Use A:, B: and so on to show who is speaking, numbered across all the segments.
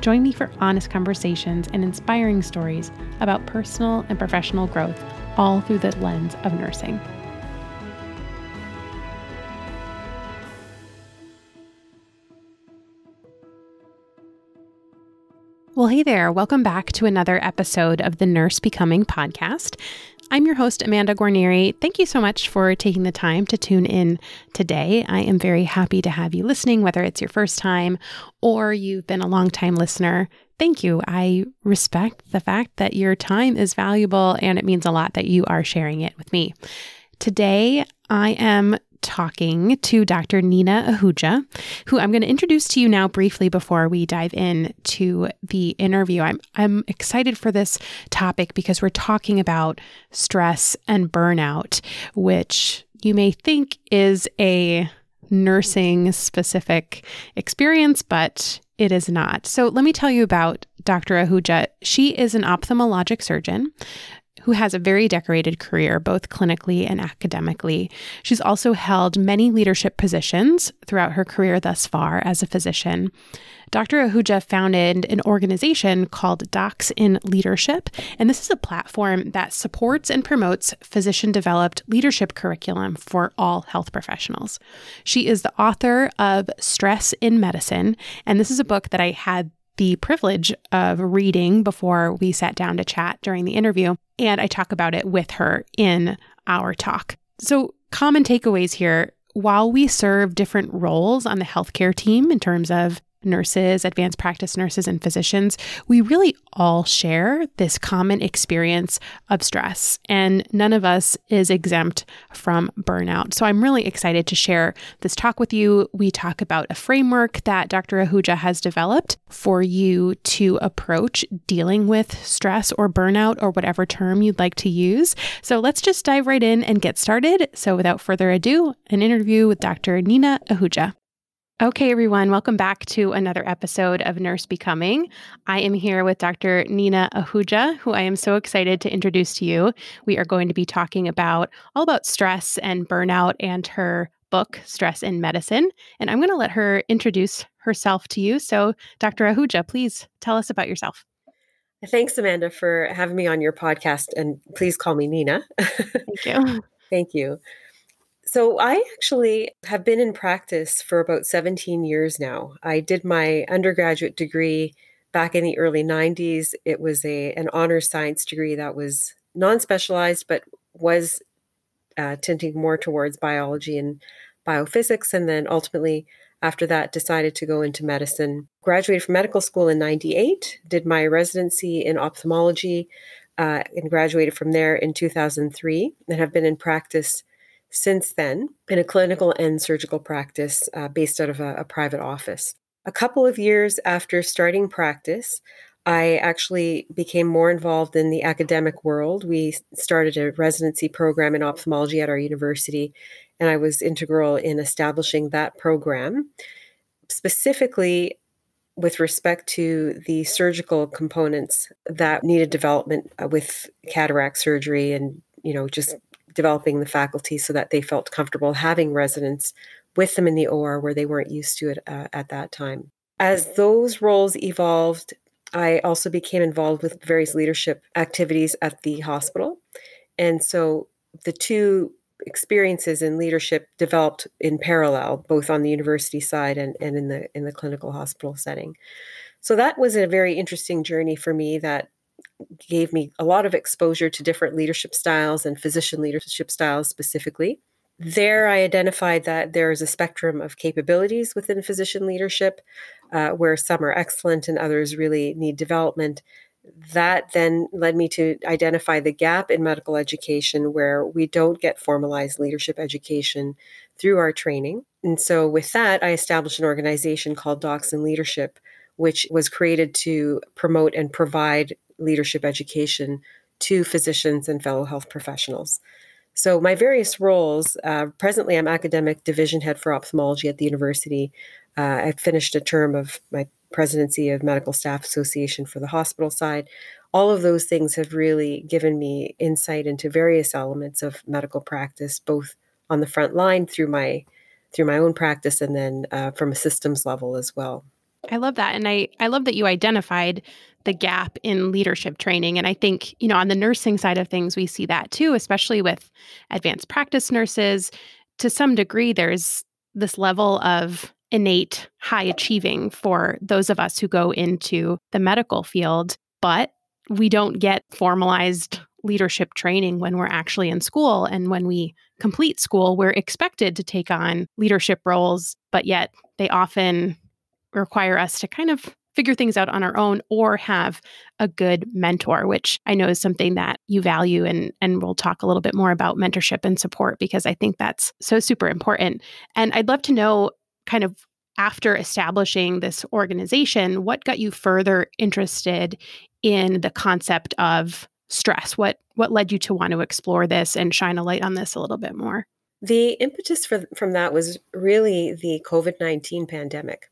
A: Join me for honest conversations and inspiring stories about personal and professional growth, all through the lens of nursing. Well, hey there. Welcome back to another episode of the Nurse Becoming podcast. I'm your host, Amanda Guarnieri. Thank you so much for taking the time to tune in today. I am very happy to have you listening, whether it's your first time or you've been a long-time listener. Thank you. I respect the fact that your time is valuable and it means a lot that you are sharing it with me. Today, I am talking to Dr. Nina Ahuja, who I'm going to introduce to you now briefly before we dive in to the interview. I'm I'm excited for this topic because we're talking about stress and burnout, which you may think is a nursing specific experience, but it is not. So let me tell you about Dr. Ahuja. She is an ophthalmologic surgeon who has a very decorated career, both clinically and academically. She's also held many leadership positions throughout her career thus far as a physician. Dr. Ahuja founded an organization called Docs in Leadership, and this is a platform that supports and promotes physician developed leadership curriculum for all health professionals. She is the author of Stress in Medicine, and this is a book that I had the privilege of reading before we sat down to chat during the interview. And I talk about it with her in our talk. So, common takeaways here while we serve different roles on the healthcare team in terms of nurses, advanced practice nurses, and physicians, we really all share this common experience of stress, and none of us is exempt from burnout. So I'm really excited to share this talk with you. We talk about a framework that Dr. Ahuja has developed for you to approach dealing with stress or burnout or whatever term you'd like to use. So let's just dive right in and get started. So without further ado, an interview with Dr. Nina Ahuja. Okay, everyone, welcome back to another episode of Nurse Becoming. I am here with Dr. Nina Ahuja, who I am so excited to introduce to you. We are going to be talking about all about stress and burnout and her book, Stress in Medicine. And I'm going to let her introduce herself to you. So, Dr. Ahuja, please tell us about yourself.
B: Thanks, Amanda, for having me on your podcast. And please call me Nina.
A: Thank you.
B: Thank you. So, I actually have been in practice for about 17 years now. I did my undergraduate degree back in the early 90s. It was a an honor science degree that was non-specialized but was uh, tinting more towards biology and biophysics and then ultimately after that decided to go into medicine graduated from medical school in 98 did my residency in ophthalmology uh, and graduated from there in 2003 and have been in practice since then in a clinical and surgical practice uh, based out of a, a private office. A couple of years after starting practice, I actually became more involved in the academic world. We started a residency program in ophthalmology at our university, and I was integral in establishing that program. Specifically, with respect to the surgical components that needed development uh, with cataract surgery and you know just developing the faculty so that they felt comfortable having residents with them in the OR where they weren't used to it uh, at that time. As those roles evolved, I also became involved with various leadership activities at the hospital. And so the two experiences in leadership developed in parallel, both on the university side and, and in the in the clinical hospital setting. So that was a very interesting journey for me that gave me a lot of exposure to different leadership styles and physician leadership styles specifically. There, I identified that there is a spectrum of capabilities within physician leadership, uh, where some are excellent and others really need development. That then led me to identify the gap in medical education where we don't get formalized leadership education through our training. And so, with that, I established an organization called Docs in Leadership, which was created to promote and provide leadership education to physicians and fellow health professionals. So, my various roles uh, presently, I'm academic division head for ophthalmology at the university. Uh, I finished a term of my presidency of Medical Staff Association for the hospital side. All of those things have really given me insight into various elements of medical practice, both on the front line through my through my own practice and then uh, from a systems level as well.
A: I love that. And I, I love that you identified the gap in leadership training. And I think, you know, on the nursing side of things, we see that too, especially with advanced practice nurses. To some degree, there's this level of innate high achieving for those of us who go into the medical field, but we don't get formalized leadership training when we're actually in school. And when we complete school, we're expected to take on leadership roles, but yet they often require us to kind of figure things out on our own or have a good mentor which i know is something that you value and and we'll talk a little bit more about mentorship and support because i think that's so super important. And i'd love to know kind of after establishing this organization what got you further interested in the concept of stress? What what led you to want to explore this and shine a light on this a little bit more?
B: The impetus for, from that was really the covid-19 pandemic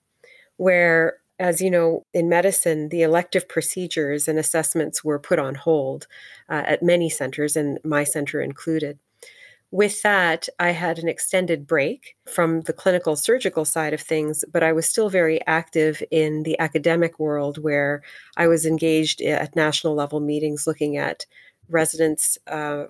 B: where, as you know, in medicine, the elective procedures and assessments were put on hold uh, at many centers, and my center included. With that, I had an extended break from the clinical surgical side of things, but I was still very active in the academic world where I was engaged at national level meetings looking at residents uh,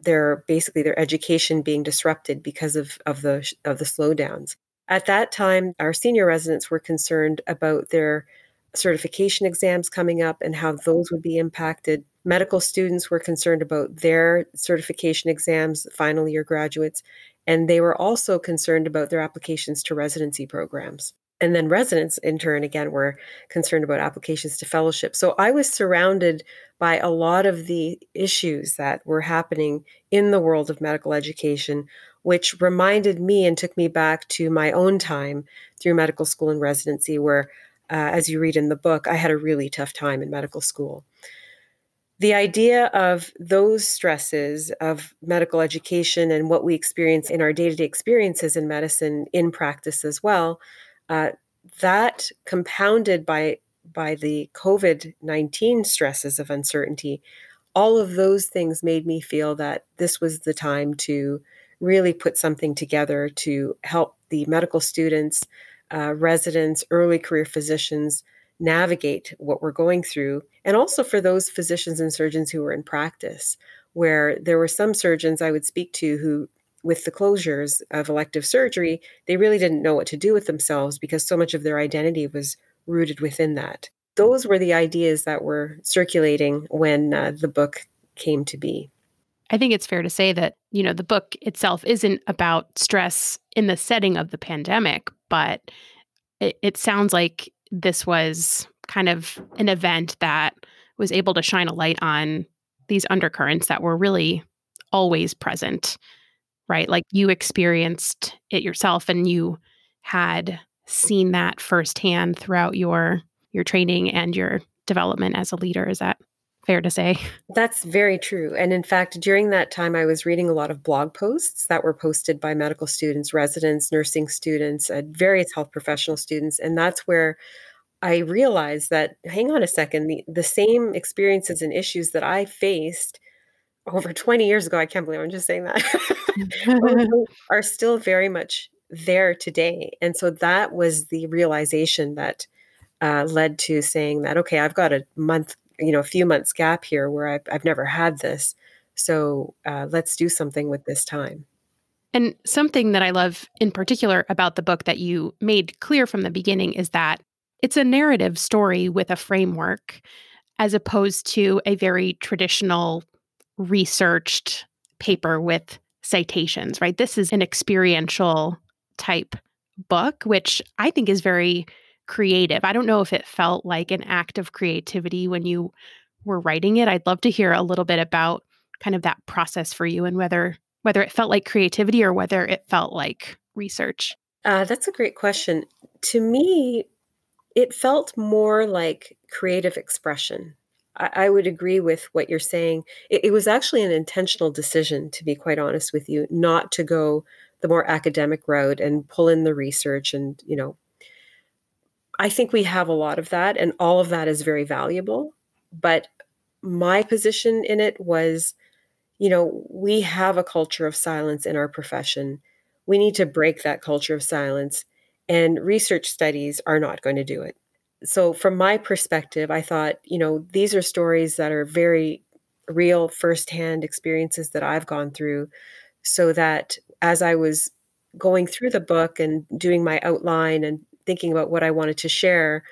B: their basically their education being disrupted because of, of the of the slowdowns. At that time, our senior residents were concerned about their certification exams coming up and how those would be impacted. Medical students were concerned about their certification exams, final year graduates, and they were also concerned about their applications to residency programs. And then residents, in turn, again, were concerned about applications to fellowship. So I was surrounded by a lot of the issues that were happening in the world of medical education, which reminded me and took me back to my own time through medical school and residency, where, uh, as you read in the book, I had a really tough time in medical school. The idea of those stresses of medical education and what we experience in our day to day experiences in medicine in practice as well, uh, that compounded by by the COVID 19 stresses of uncertainty, all of those things made me feel that this was the time to really put something together to help the medical students, uh, residents, early career physicians navigate what we're going through, and also for those physicians and surgeons who were in practice, where there were some surgeons I would speak to who, with the closures of elective surgery, they really didn't know what to do with themselves because so much of their identity was rooted within that. Those were the ideas that were circulating when uh, the book came to be.
A: I think it's fair to say that, you know, the book itself isn't about stress in the setting of the pandemic, but it, it sounds like this was kind of an event that was able to shine a light on these undercurrents that were really always present, right? Like you experienced it yourself and you had seen that firsthand throughout your your training and your development as a leader. Is that fair to say.
B: That's very true. And in fact, during that time, I was reading a lot of blog posts that were posted by medical students, residents, nursing students, uh, various health professional students. And that's where I realized that, hang on a second, the, the same experiences and issues that I faced over 20 years ago, I can't believe I'm just saying that, are still very much there today. And so that was the realization that uh, led to saying that, okay, I've got a month you know a few months gap here where I've, I've never had this. So uh, let's do something with this time.
A: And something that i love in particular about the book that you made clear from the beginning is that it's a narrative story with a framework as opposed to a very traditional researched paper with citations right? This is an experiential type book which i think is very creative. I don't know if it felt like an act of creativity when you were writing it. I'd love to hear a little bit about kind of that process for you and whether whether it felt like creativity or whether it felt like research.
B: Uh, that's a great question. To me, it felt more like creative expression. I, I would agree with what you're saying. It, it was actually an intentional decision, to be quite honest with you, not to go the more academic route and pull in the research and, you know, I think we have a lot of that, and all of that is very valuable. But my position in it was, you know, we have a culture of silence in our profession. We need to break that culture of silence, and research studies are not going to do it so from my perspective i thought you know these are stories that are very real firsthand experiences that i've gone through so that as i was going through the book and doing my outline and thinking about what i wanted to share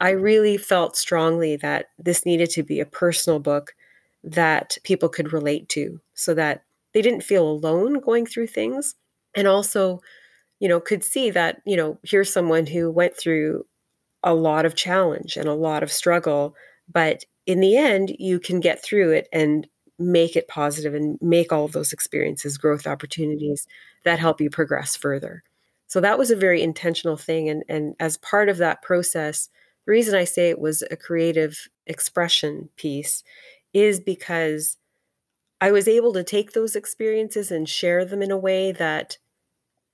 B: i really felt strongly that this needed to be a personal book that people could relate to so that they didn't feel alone going through things and also you know could see that you know here's someone who went through a lot of challenge and a lot of struggle. But in the end, you can get through it and make it positive and make all of those experiences growth opportunities that help you progress further. So that was a very intentional thing. And, and as part of that process, the reason I say it was a creative expression piece is because I was able to take those experiences and share them in a way that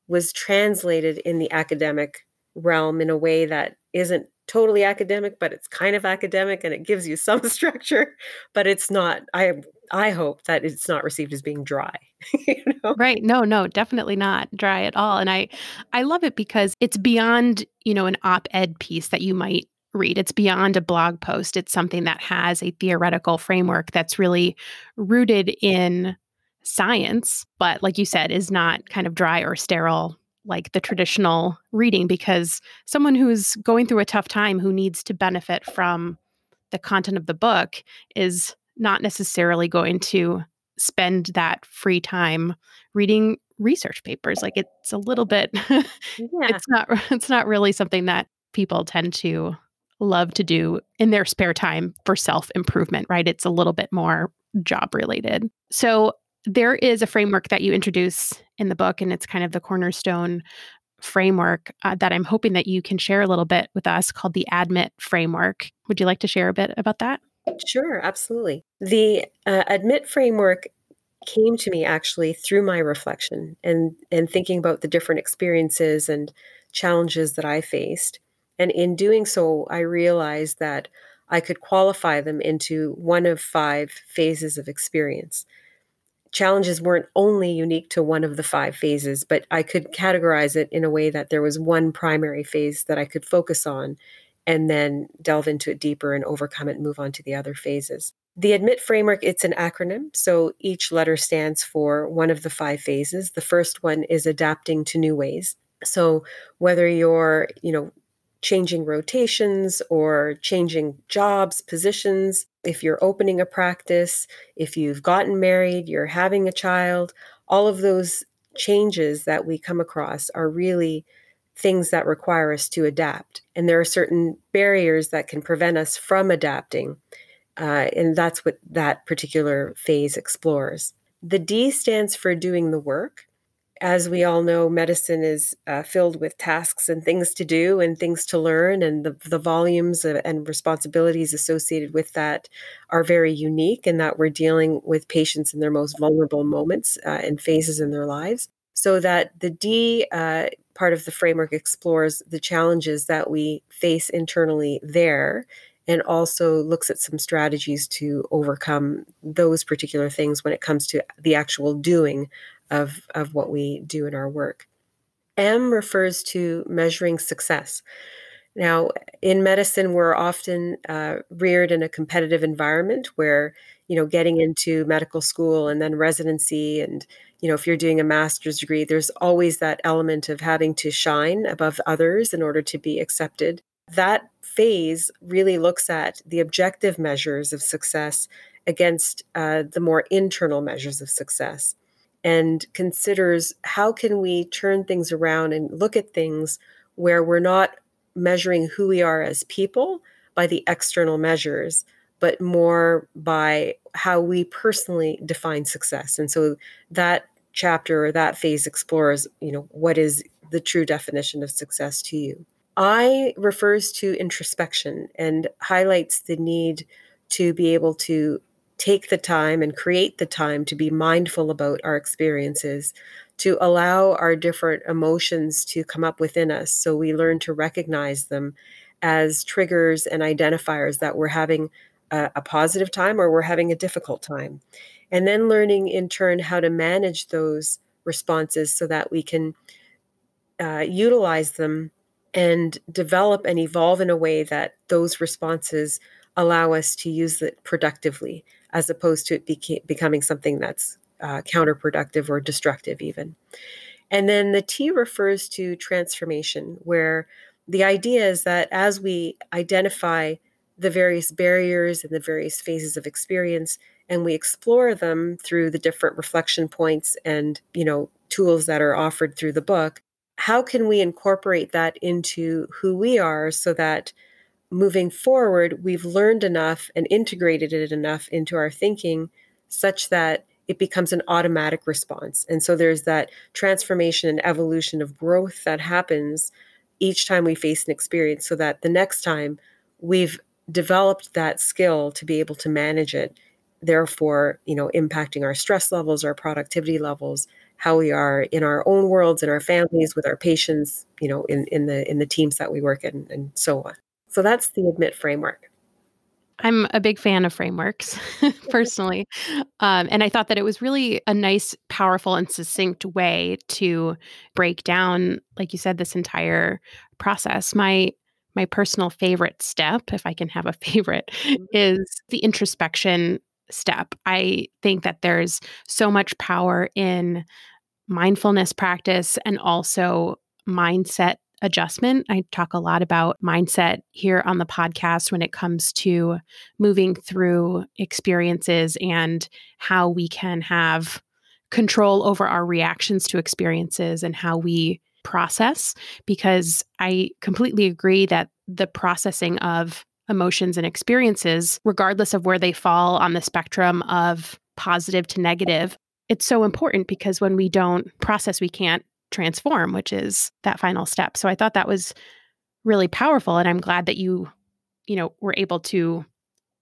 B: was translated in the academic realm in a way that isn't totally academic but it's kind of academic and it gives you some structure but it's not i i hope that it's not received as being dry
A: you know? right no no definitely not dry at all and i i love it because it's beyond you know an op-ed piece that you might read it's beyond a blog post it's something that has a theoretical framework that's really rooted in science but like you said is not kind of dry or sterile like the traditional reading because someone who's going through a tough time who needs to benefit from the content of the book is not necessarily going to spend that free time reading research papers like it's a little bit yeah. it's not it's not really something that people tend to love to do in their spare time for self improvement right it's a little bit more job related so there is a framework that you introduce in the book, and it's kind of the cornerstone framework uh, that I'm hoping that you can share a little bit with us called the ADMIT framework. Would you like to share a bit about that?
B: Sure, absolutely. The uh, ADMIT framework came to me actually through my reflection and and thinking about the different experiences and challenges that I faced. And in doing so, I realized that I could qualify them into one of five phases of experience challenges weren't only unique to one of the five phases, but I could categorize it in a way that there was one primary phase that I could focus on and then delve into it deeper and overcome it and move on to the other phases. The ADMIT framework, it's an acronym. So each letter stands for one of the five phases. The first one is adapting to new ways. So whether you're, you know, changing rotations or changing jobs, positions, if you're opening a practice, if you've gotten married, you're having a child, all of those changes that we come across are really things that require us to adapt. And there are certain barriers that can prevent us from adapting. Uh, and that's what that particular phase explores. The D stands for doing the work as we all know, medicine is uh, filled with tasks and things to do and things to learn, and the, the volumes and responsibilities associated with that are very unique in that we're dealing with patients in their most vulnerable moments uh, and phases in their lives. So that the D uh, part of the framework explores the challenges that we face internally there and also looks at some strategies to overcome those particular things when it comes to the actual doing of, of what we do in our work. M refers to measuring success. Now, in medicine, we're often uh, reared in a competitive environment where, you know, getting into medical school and then residency, and, you know, if you're doing a master's degree, there's always that element of having to shine above others in order to be accepted. That phase really looks at the objective measures of success against uh, the more internal measures of success and considers how can we turn things around and look at things where we're not measuring who we are as people by the external measures but more by how we personally define success. And so that chapter or that phase explores you know what is the true definition of success to you. I refers to introspection and highlights the need to be able to take the time and create the time to be mindful about our experiences, to allow our different emotions to come up within us so we learn to recognize them as triggers and identifiers that we're having a, a, positive time or we're having a difficult time. And then learning in turn how to manage those responses so that we can uh, utilize them and develop and evolve in a way that those responses allow us to use it productively as opposed to it beca- becoming something that's uh, counterproductive or destructive even. And then the t refers to transformation where the idea is that as we identify the various barriers and the various phases of experience and we explore them through the different reflection points and you know tools that are offered through the book how can we incorporate that into who we are so that moving forward we've learned enough and integrated it enough into our thinking such that it becomes an automatic response. And so there's that transformation and evolution of growth that happens each time we face an experience so that the next time we've developed that skill to be able to manage it therefore you know impacting our stress levels our productivity levels how we are in our own worlds in our families with our patients you know in, in the in the teams that we work in and so on so that's the admit framework
A: I'm a big fan of frameworks personally. Um, and I thought that it was really a nice, powerful, and succinct way to break down, like you said, this entire process. My my personal favorite step, if I can have a favorite, mm-hmm. is the introspection step. I think that there's so much power in mindfulness practice and also mindset adjustment. I talk a lot about mindset here on the podcast when it comes to moving through experiences and how we can have control over our reactions to experiences and how we process. Because I completely agree that the processing of emotions and experiences, regardless of where they fall on the spectrum of positive to negative, it's so important because when we don't process, we can't transform, which is that final step. So I thought that was really powerful and I'm glad that you you know were able to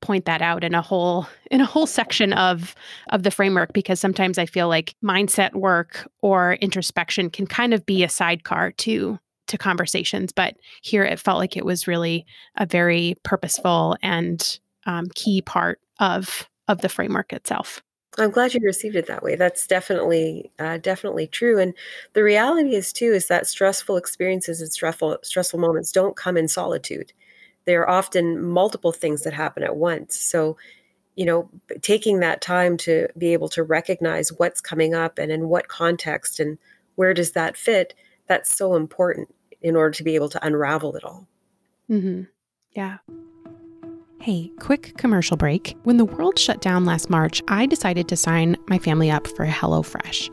A: point that out in a whole in a whole section of of the framework because sometimes I feel like mindset work or introspection can kind of be a sidecar to to conversations but here it felt like it was really a very purposeful and um, key part of of the framework itself
B: I'm glad you received it that way. That's definitely uh, definitely true. And the reality is too is that stressful experiences and stressful stressful moments don't come in solitude. There are often multiple things that happen at once. So, you know, taking that time to be able to recognize what's coming up and in what context and where does that fit, that's so important in order to be able to unravel it all.
A: Mm-hmm. Yeah. Hey, quick commercial break. When the world shut down last March, I decided to sign my family up for HelloFresh.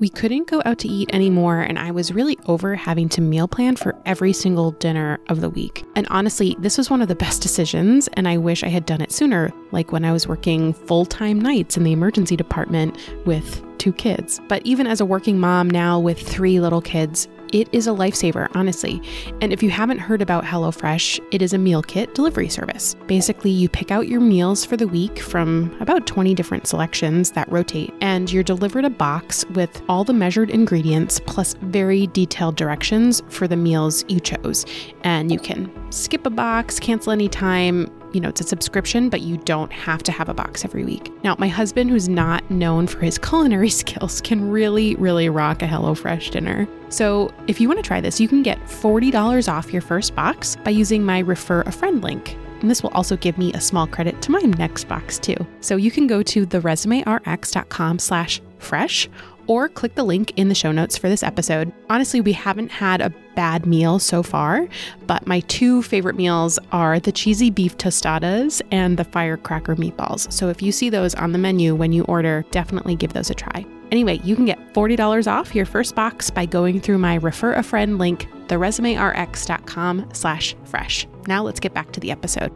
A: We couldn't go out to eat anymore, and I was really over having to meal plan for every single dinner of the week. And honestly, this was one of the best decisions, and I wish I had done it sooner, like when I was working full time nights in the emergency department with two kids. But even as a working mom now with three little kids, it is a lifesaver, honestly. And if you haven't heard about HelloFresh, it is a meal kit delivery service. Basically, you pick out your meals for the week from about 20 different selections that rotate, and you're delivered a box with all the measured ingredients plus very detailed directions for the meals you chose. And you can skip a box, cancel anytime, you know, it's a subscription, but you don't have to have a box every week. Now, my husband, who's not known for his culinary skills, can really, really rock a HelloFresh dinner. So, if you want to try this, you can get $40 off your first box by using my refer a friend link. And this will also give me a small credit to my next box too. So you can go to theresumerx.com slash fresh or click the link in the show notes for this episode. Honestly, we haven't had a bad meal so far, but my two favorite meals are the cheesy beef tostadas and the firecracker meatballs. So if you see those on the menu when you order, definitely give those a try. Anyway, you can get $40 off your first box by going through my refer a friend link, theresumerx.com slash fresh. Now let's get back to the episode.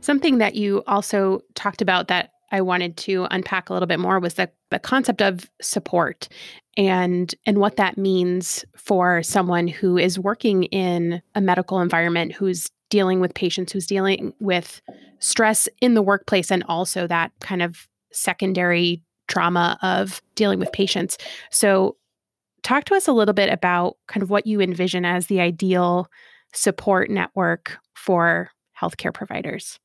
A: Something that you also talked about that I wanted to unpack a little bit more was the, the concept of support and and what that means for someone who is working in a medical environment who's dealing with patients, who's dealing with stress in the workplace, and also that kind of secondary trauma of dealing with patients. So, talk to us a little bit about kind of what you envision as the ideal support network for healthcare providers.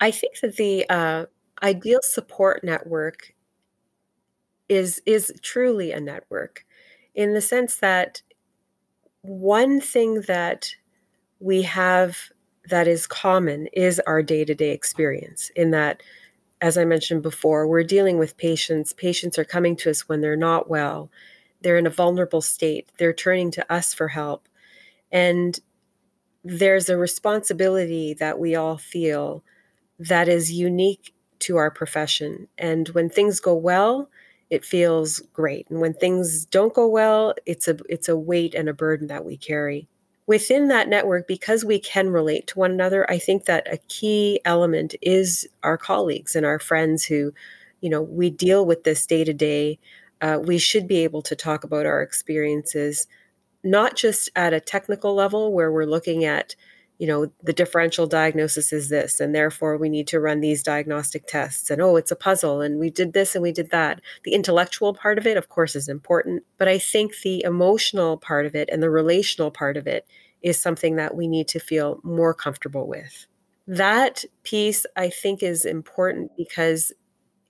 B: I think that the uh, ideal support network is is truly a network in the sense that one thing that we have that is common is our day-to-day experience in that as i mentioned before we're dealing with patients. Patients are coming to us when they're not well. They're in a vulnerable state. They're turning to us for help. And there's a responsibility that we all feel that is unique to our profession and when things go well it feels great. And when things don't go well, it's a it's a weight and a burden that we carry. Within that network, because we can relate to one another, I think that a key element is our colleagues and our friends who, you know, we deal with this day to day. We should be able to talk about our experiences, not just at a technical level where we're looking at you know, the differential diagnosis is this, and therefore we need to run these diagnostic tests. And oh, it's a puzzle, and we did this and we did that. The intellectual part of it, of course, is important, but I think the emotional part of it and the relational part of it is something that we need to feel more comfortable with. That piece, I think, is important because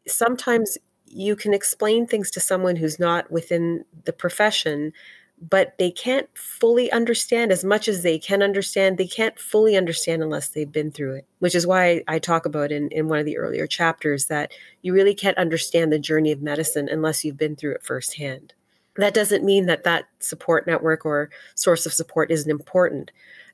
B: sometimes you can explain things to someone who's not within the profession but they can't fully understand as much as they can understand. They can't fully understand unless they've been through it, which is why I talk about in, in one of the earlier chapters that you really can't understand the journey of medicine unless you've been through it firsthand. That doesn't mean that that support network or source of support isn't important.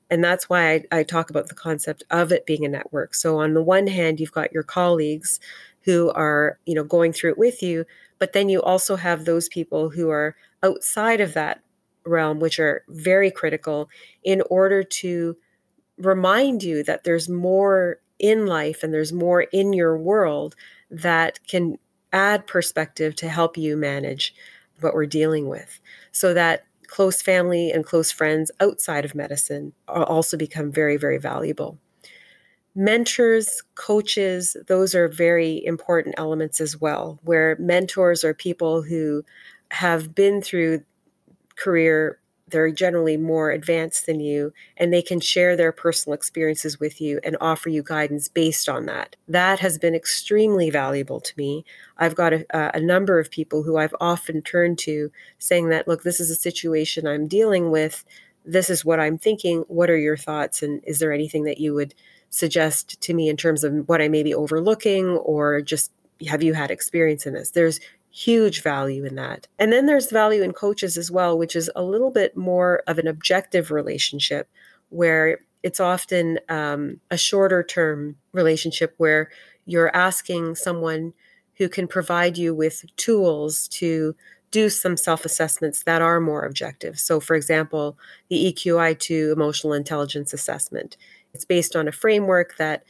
B: And that's why I, I talk about the concept of it being a network. So on the one hand, you've got your colleagues who are, you know, going through it with you, but then you also have those people who are outside of that realm, which are very critical in order to remind you that there's more in life and there's more in your world that can add perspective to help you manage what we're dealing with so that close family and close friends outside of medicine also become very very valuable. Mentors coaches those are very important elements as well where mentors are people who have been through career they're generally more advanced than you and they can share their personal experiences with you and offer you guidance based on that. That has been extremely valuable to me. I've got a, uh, a, number of people who i've often turned to saying that look this is a situation i'm dealing with. This is what i'm thinking. What are your thoughts? And is there anything that you would suggest to me in terms of what i may be overlooking or just have you had experience in this? There's huge value in that. And then there's value in coaches as well, which is a little bit more of an objective relationship where it's often um, a shorter term relationship where you're asking someone who can provide you with tools to do some self assessments that are more objective. So, for example, the EQI2 emotional intelligence assessment. It's based on a framework that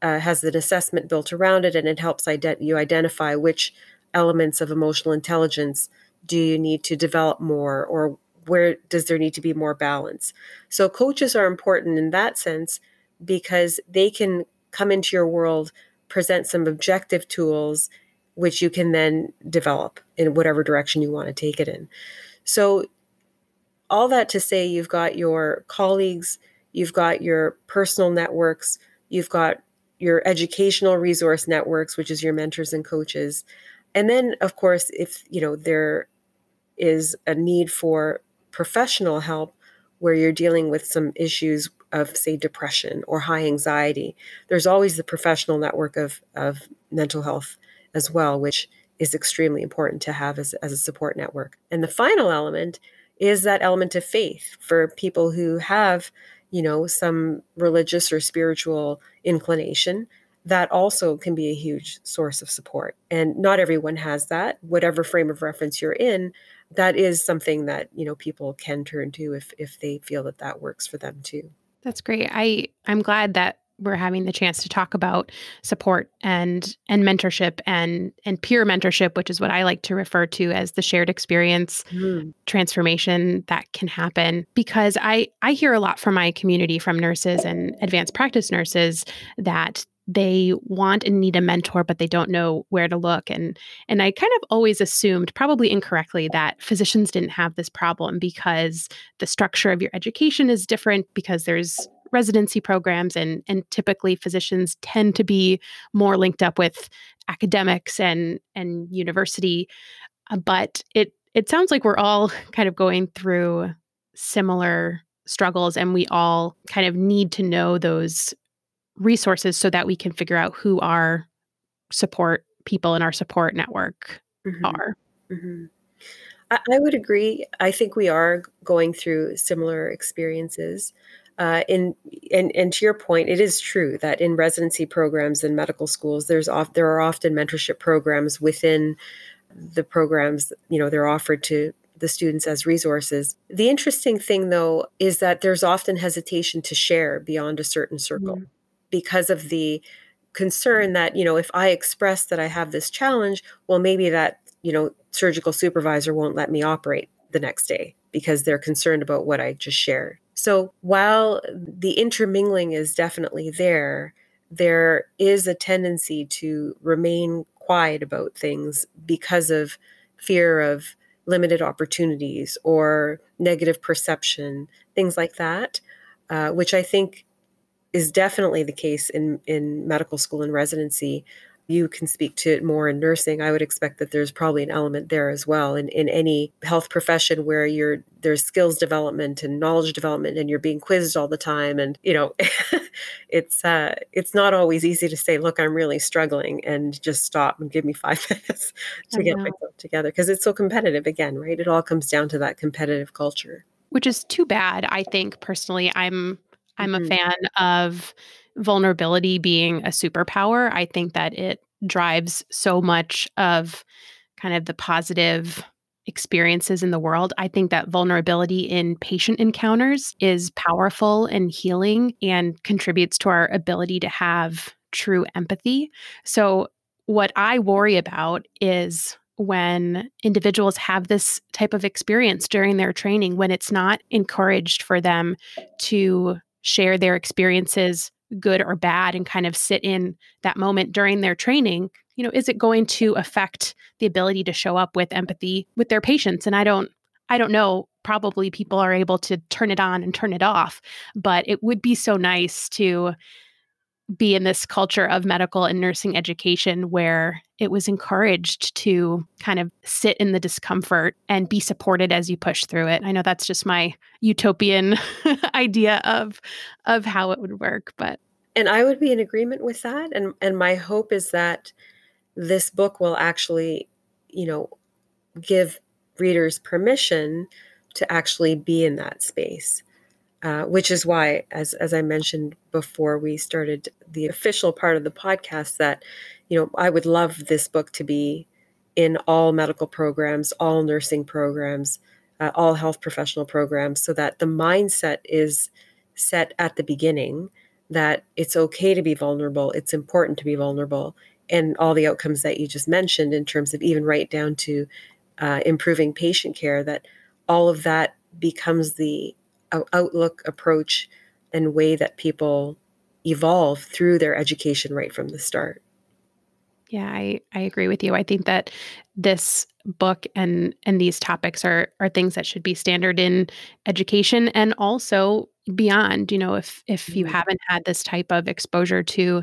B: uh, has an assessment built around it, and it helps ident- you identify which elements of emotional intelligence do you need to develop more or where does there need to be more balance? So coaches are important in that sense because they can come into your world present some objective tools which you can then develop in whatever direction you want to take it in. So all that to say you've got your colleagues you've got your personal networks you've got your educational resource networks which is your mentors and coaches and then of course if you know there is a need for professional help where you're dealing with some issues of say depression or high anxiety there's always the professional network of of mental health as well which is extremely important to have as, as a support network. And the final element is that element of faith for people who have you know some religious or spiritual inclination that also can be a huge source of support. And not everyone has that. Whatever frame of reference you're in, that is something that, you know, people can turn to if if they feel that that works for them too.
A: That's great. I I'm glad that we're having the chance to talk about support and and mentorship and and peer mentorship which is what i like to refer to as the shared experience mm. transformation that can happen because i i hear a lot from my community from nurses and advanced practice nurses that they want and need a mentor but they don't know where to look and and I kind of always assumed probably incorrectly that physicians didn't have this problem because the structure of your education is different because there's residency programs and and typically physicians tend to be more linked up with academics and and university. Uh, but it it sounds like we're all kind of going through similar struggles and we all kind of need to know those resources so that we can figure out who our support people in our support network mm-hmm. are mm-hmm.
B: I, I would agree i think we are going through similar experiences uh, in and, and to your point, it is true that in residency programs and medical schools, there's off, there are often mentorship programs within the programs. You know, they're offered to the students as resources. The interesting thing, though, is that there's often hesitation to share beyond a certain circle mm-hmm. Because of the concern that you know if I express that I have this challenge, well, maybe that you know surgical supervisor won't let me operate the next day because they're concerned about what I just shared. So while the intermingling is definitely there, there is a tendency to remain quiet about things because of fear of limited opportunities or negative perception, things like that, uh, which I think is definitely the case in, in medical school and residency. You can speak to it more in nursing. I would expect that there's probably an element there as well in, in any health profession where you're there's skills development and knowledge development and you're being quizzed all the time. And you know it's uh it's not always easy to say look i'm really struggling and just stop and give me five minutes to get myself together because it's so competitive again right? It all comes down to that competitive culture.
A: Which is too bad i think personally. I'm i'm mm-hmm. a fan of vulnerability being a superpower. I think that it drives so much of kind of the positive experiences in the world. I think that vulnerability in patient encounters is powerful and healing and contributes to our ability to have true empathy. So, what I worry about is when individuals have this type of experience during their training, when it's not encouraged for them to share their experiences good or bad and kind of sit in that moment during their training you know is it going to affect the ability to show up with empathy with their patients? And i don't i don't know probably people are able to turn it on and turn it off but it would be so nice to be in this culture of medical and nursing education where it was encouraged to kind of sit in the discomfort and be supported as you push through it. I know that's just my utopian idea of of how it would work, but
B: and I would be in agreement with that and and my hope is that this book will actually, you know, give readers permission to actually be in that space uh, which is why, as as I mentioned before, we started the official part of the podcast. That you know, I would love this book to be in all medical programs, all nursing programs, uh, all health professional programs, so that the mindset is set at the beginning that it's okay to be vulnerable, it's important to be vulnerable, and all the outcomes that you just mentioned in terms of even right down to uh, improving patient care. That all of that becomes the outlook, approach, and way that people evolve through their education right from the start.
A: Yeah, I, I agree with you. I think that this book and and these topics are are things that should be standard in education and also beyond. You know, if if you mm-hmm. haven't had this type of exposure to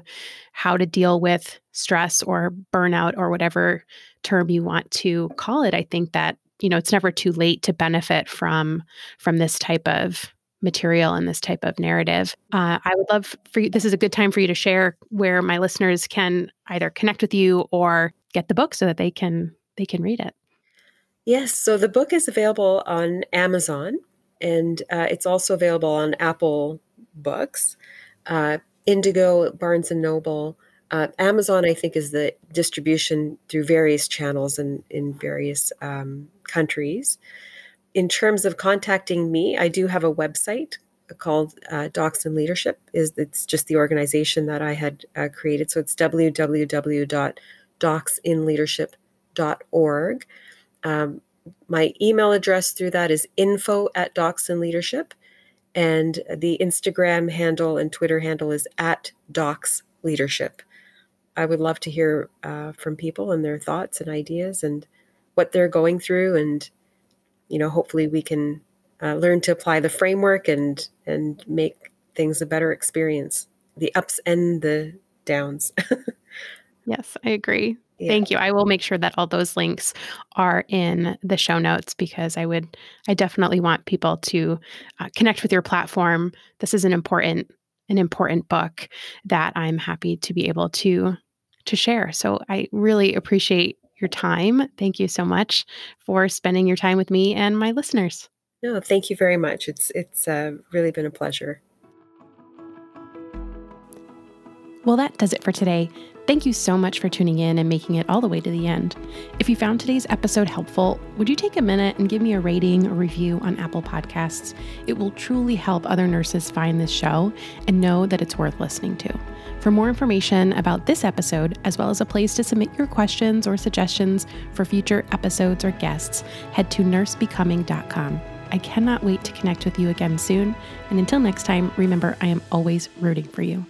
A: how to deal with stress or burnout or whatever term you want to call it, I think that you know it's never too late to benefit from from this type of material and this type of narrative. Uh, i would love for you this is a good time for you to share where my listeners can either connect with you or get the book so that they can they can read it.
B: Yes so the book is available on amazon and uh, it's also available on apple books uh, indigo barnes and noble uh, Amazon, I think, is the distribution through various channels and in, in various um, countries. In terms of contacting me, I do have a website called uh, Docs in Leadership. Is it's just the organization that I had uh, created. So it's www.docsinleadership.org. Um, my email address through that is info at Docs in Leadership, and the Instagram handle and Twitter handle is at Docs Leadership. I would love to hear uh, from people and their thoughts and ideas and what they're going through, and you know, hopefully we can uh, learn to apply the framework and and make things a better experience. The ups and the downs.
A: Yes i agree. Yeah. thank you. I will make sure that all those links are in the show notes because i would i definitely want people to uh, connect with your platform. This is an important an important book that i'm happy to be able to to share so i really appreciate your time thank you so much for spending your time with me and my listeners
B: no, thank you very much. It's it's uh, really been a pleasure.
A: Well, that does it for today. Thank you so much for tuning in and making it all the way to the end. If you found today's episode helpful, would you take a minute and give me a rating or review on Apple Podcasts? It will truly help other nurses find this show and know that it's worth listening to. For more information about this episode, as well as a place to submit your questions or suggestions for future episodes or guests, head to nursebecoming.com. I cannot wait to connect with you again soon. And until next time, remember, I am always rooting for you.